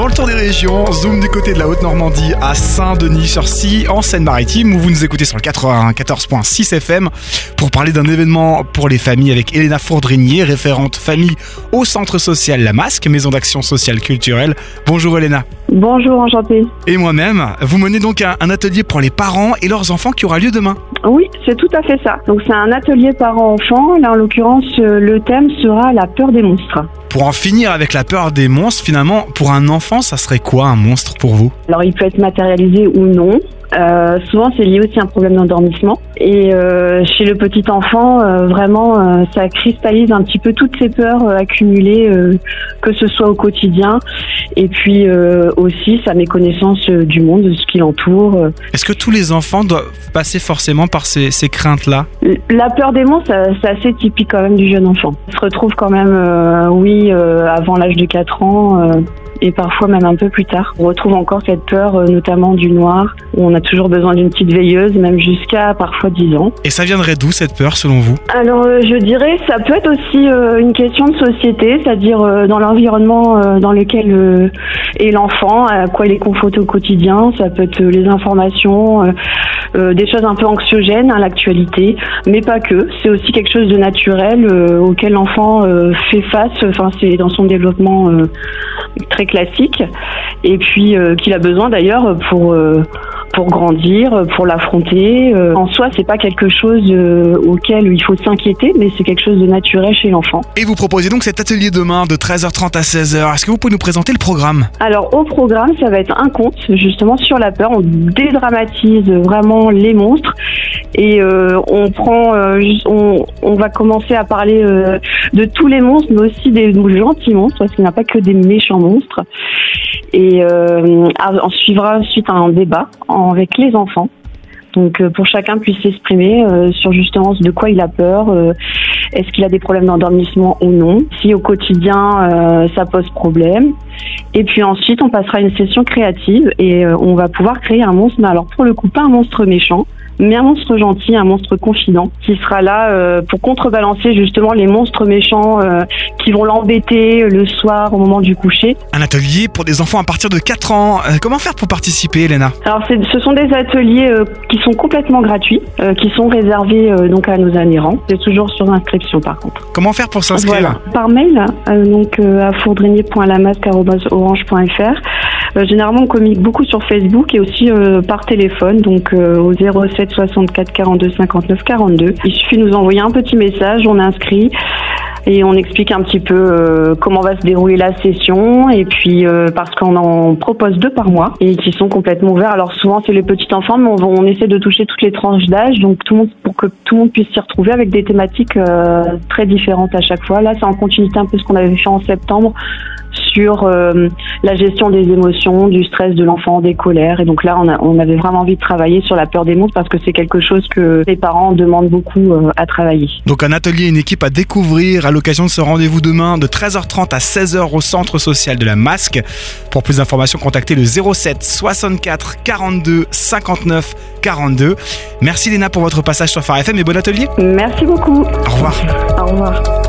Dans le tour des régions, zoom du côté de la Haute-Normandie à Saint-Denis-sur-Sy, en Seine-Maritime, où vous nous écoutez sur le 94.6 FM pour parler d'un événement pour les familles avec Elena Fourdrinier, référente famille au Centre social La Masque, maison d'action sociale culturelle. Bonjour Elena. Bonjour, enchanté. Et moi-même, vous menez donc un, un atelier pour les parents et leurs enfants qui aura lieu demain. Oui, c'est tout à fait ça. Donc c'est un atelier parents-enfants. Là, en l'occurrence, euh, le thème sera la peur des monstres. Pour en finir avec la peur des monstres, finalement, pour un enfant, ça serait quoi un monstre pour vous? Alors, il peut être matérialisé ou non. Euh, souvent, c'est lié aussi à un problème d'endormissement. Et euh, chez le petit enfant, euh, vraiment, euh, ça cristallise un petit peu toutes ces peurs euh, accumulées, euh, que ce soit au quotidien, et puis euh, aussi sa méconnaissance du monde, de ce qui l'entoure. Est-ce que tous les enfants doivent passer forcément par ces, ces craintes-là? La peur des monstres, ça- c'est assez typique quand même du jeune enfant. On se retrouve quand même, euh, oui, euh, avant l'âge de 4 ans. euh, et parfois même un peu plus tard. On retrouve encore cette peur, notamment du noir, où on a toujours besoin d'une petite veilleuse, même jusqu'à parfois 10 ans. Et ça viendrait d'où cette peur selon vous? Alors, euh, je dirais, ça peut être aussi euh, une question de société, c'est-à-dire euh, dans l'environnement dans lequel est l'enfant, à quoi il est confronté au quotidien. Ça peut être les informations, des choses un peu anxiogènes, hein, l'actualité, mais pas que. C'est aussi quelque chose de naturel auquel l'enfant fait face. Enfin, c'est dans son développement très classique, et puis qu'il a besoin d'ailleurs pour pour grandir, pour l'affronter. Euh, en soi, c'est pas quelque chose euh, auquel il faut s'inquiéter, mais c'est quelque chose de naturel chez l'enfant. Et vous proposez donc cet atelier demain de 13h30 à 16h. Est-ce que vous pouvez nous présenter le programme? Alors au programme, ça va être un conte justement sur la peur. On dédramatise vraiment les monstres et euh, on prend, euh, on, on va commencer à parler euh, de tous les monstres, mais aussi des gentils monstres, parce qu'il n'y a pas que des méchants monstres. Et euh, on suivra ensuite un débat avec les enfants. Donc euh, pour chacun puisse s'exprimer euh, sur justement de quoi il a peur, euh, est-ce qu'il a des problèmes d'endormissement ou non, si au quotidien euh, ça pose problème. Et puis ensuite on passera à une session créative et euh, on va pouvoir créer un monstre, mais alors pour le coup pas un monstre méchant, mais un monstre gentil, un monstre confident, qui sera là euh, pour contrebalancer justement les monstres méchants euh, qui vont l'embêter le soir au moment du coucher. Un atelier pour des enfants à partir de 4 ans. Euh, comment faire pour participer, Elena? Alors ce sont des ateliers euh, qui sont complètement gratuits, euh, qui sont réservés euh, donc à nos adhérents. C'est toujours sur inscription par contre. Comment faire pour s'inscrire Voilà. Par mail, euh, donc euh, à fourdrinier.lamasque.orange.fr. Euh, généralement, on communique beaucoup sur Facebook et aussi par téléphone, donc au 07 64 42 59 42. Il suffit de nous envoyer un petit message, on inscrit et on explique un petit peu euh, comment va se dérouler la session et puis euh, parce qu'on en propose deux par mois et qui sont complètement ouverts. Alors souvent c'est les petits enfants, mais on, va- on essaie de toucher toutes les tranches d'âge, donc tout le monde pour que tout le monde puisse s'y retrouver avec des thématiques euh, très différentes à chaque fois. Là c'est en continuité un peu ce qu'on avait fait en septembre sur euh, la gestion des émotions, du stress de l'enfant, des colères. Et donc là, on, a- on avait vraiment envie de travailler sur la peur des monstres parce que c'est quelque chose que les parents demandent beaucoup euh, à travailler. Donc un atelier, une équipe à découvrir à l'occasion de ce rendez-vous demain de 13h30 à 16h au centre social de la Masque. Pour plus d'informations, contactez le 07 64 42 59 42. Merci Léna pour votre passage sur Phare FM et bon atelier. Merci beaucoup. Au revoir. Au revoir.